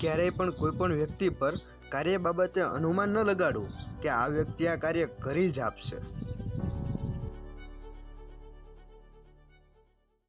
ક્યારેય પણ કોઈ પણ વ્યક્તિ પર કાર્ય બાબતે અનુમાન ન લગાડવું કે આ વ્યક્તિ આ કાર્ય કરી જ આપશે.